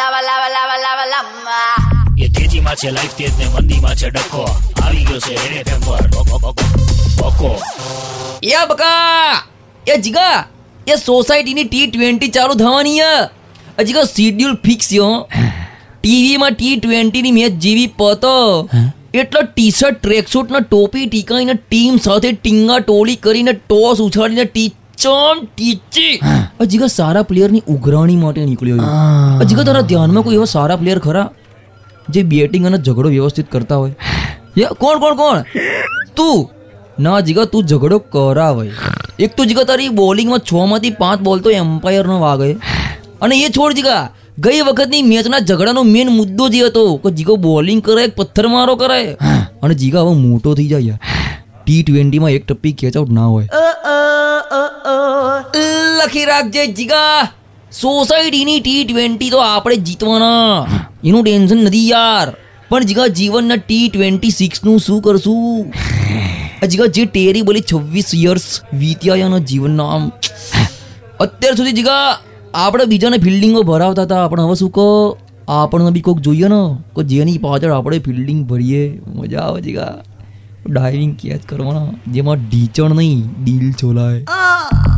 lava, લાવા લાવા લાવા lava. એ તેજીમાં છે લાઈફ તેજ ને મંદીમાં છે ડખો. આવી ગયો છે એને એફએમ બકો, બકો, બકો એ બકા એ જીગા એ સોસાયટીની ટી ટ્વેન્ટી ચાલુ થવાની છે જીગા શિડ્યુલ ફિક્સ યો ટીવીમાં ટી ટ્વેન્ટીની મેચ જેવી પતો. એટલો ટી શર્ટ ટ્રેકસૂટ ને ટોપી ટીકાઈને ટીમ સાથે ટીંગા ટોળી કરીને ટોસ ઉછાળીને ટીચમ ટીચી. જીગા સારા પ્લેયરની ઉઘરાણી માટે નીકળ્યો જીગા તારા ધ્યાનમાં કોઈ એવો સારા પ્લેયર ખરા? જે બેટિંગ અને ઝઘડો વ્યવસ્થિત કરતા હોય. કોણ કોણ કોણ? તું. ના જીગા તું ઝઘડો કરાવે. એક તો જીગા તારી બોલિંગમાં છ માંથી પાંચ બોલ તો એમ્પાયર નો વાગે. અને એ છોડ જીગા ગઈ વખતની મેચના ઝઘડાનો મેન મુદ્દો જે હતો કે જીગો બોલિંગ કરે કે પથ્થર મારો કરે અને જીગા હવે મોટો થઈ જાય ટી ટ્વેન્ટીમાં એક ટપ્પી કેચ આઉટ ના હોય. લખી રાખજે, જીગા. સોસાયટીની ટી ટ્વેન્ટી તો આપણે જીતવાના. એનું ટેન્શન નથી યાર. પણ જીગા, જીવનના ટી ટ્વેન્ટી સિક્સનું શું કરશું? જીગા, જે ટેરી બોલી છવ્વીસ યર્સ વીત્યા એના જીવનના આમ. અત્યાર સુધી જીગા, આપણે બીજાને ફિલ્ડિંગો ભરાવતા હતા. પણ હવે શું કહો? આપણને બી કોઈક જોઈએ ને? કે જેની પાછળ આપણે ફિલ્ડિંગ ભરીએ. મજા આવે જીગા. ડાઇવિંગ કેચ કરવાના. જેમાં ઢીચણ નહીં, ડીલ ચોલાય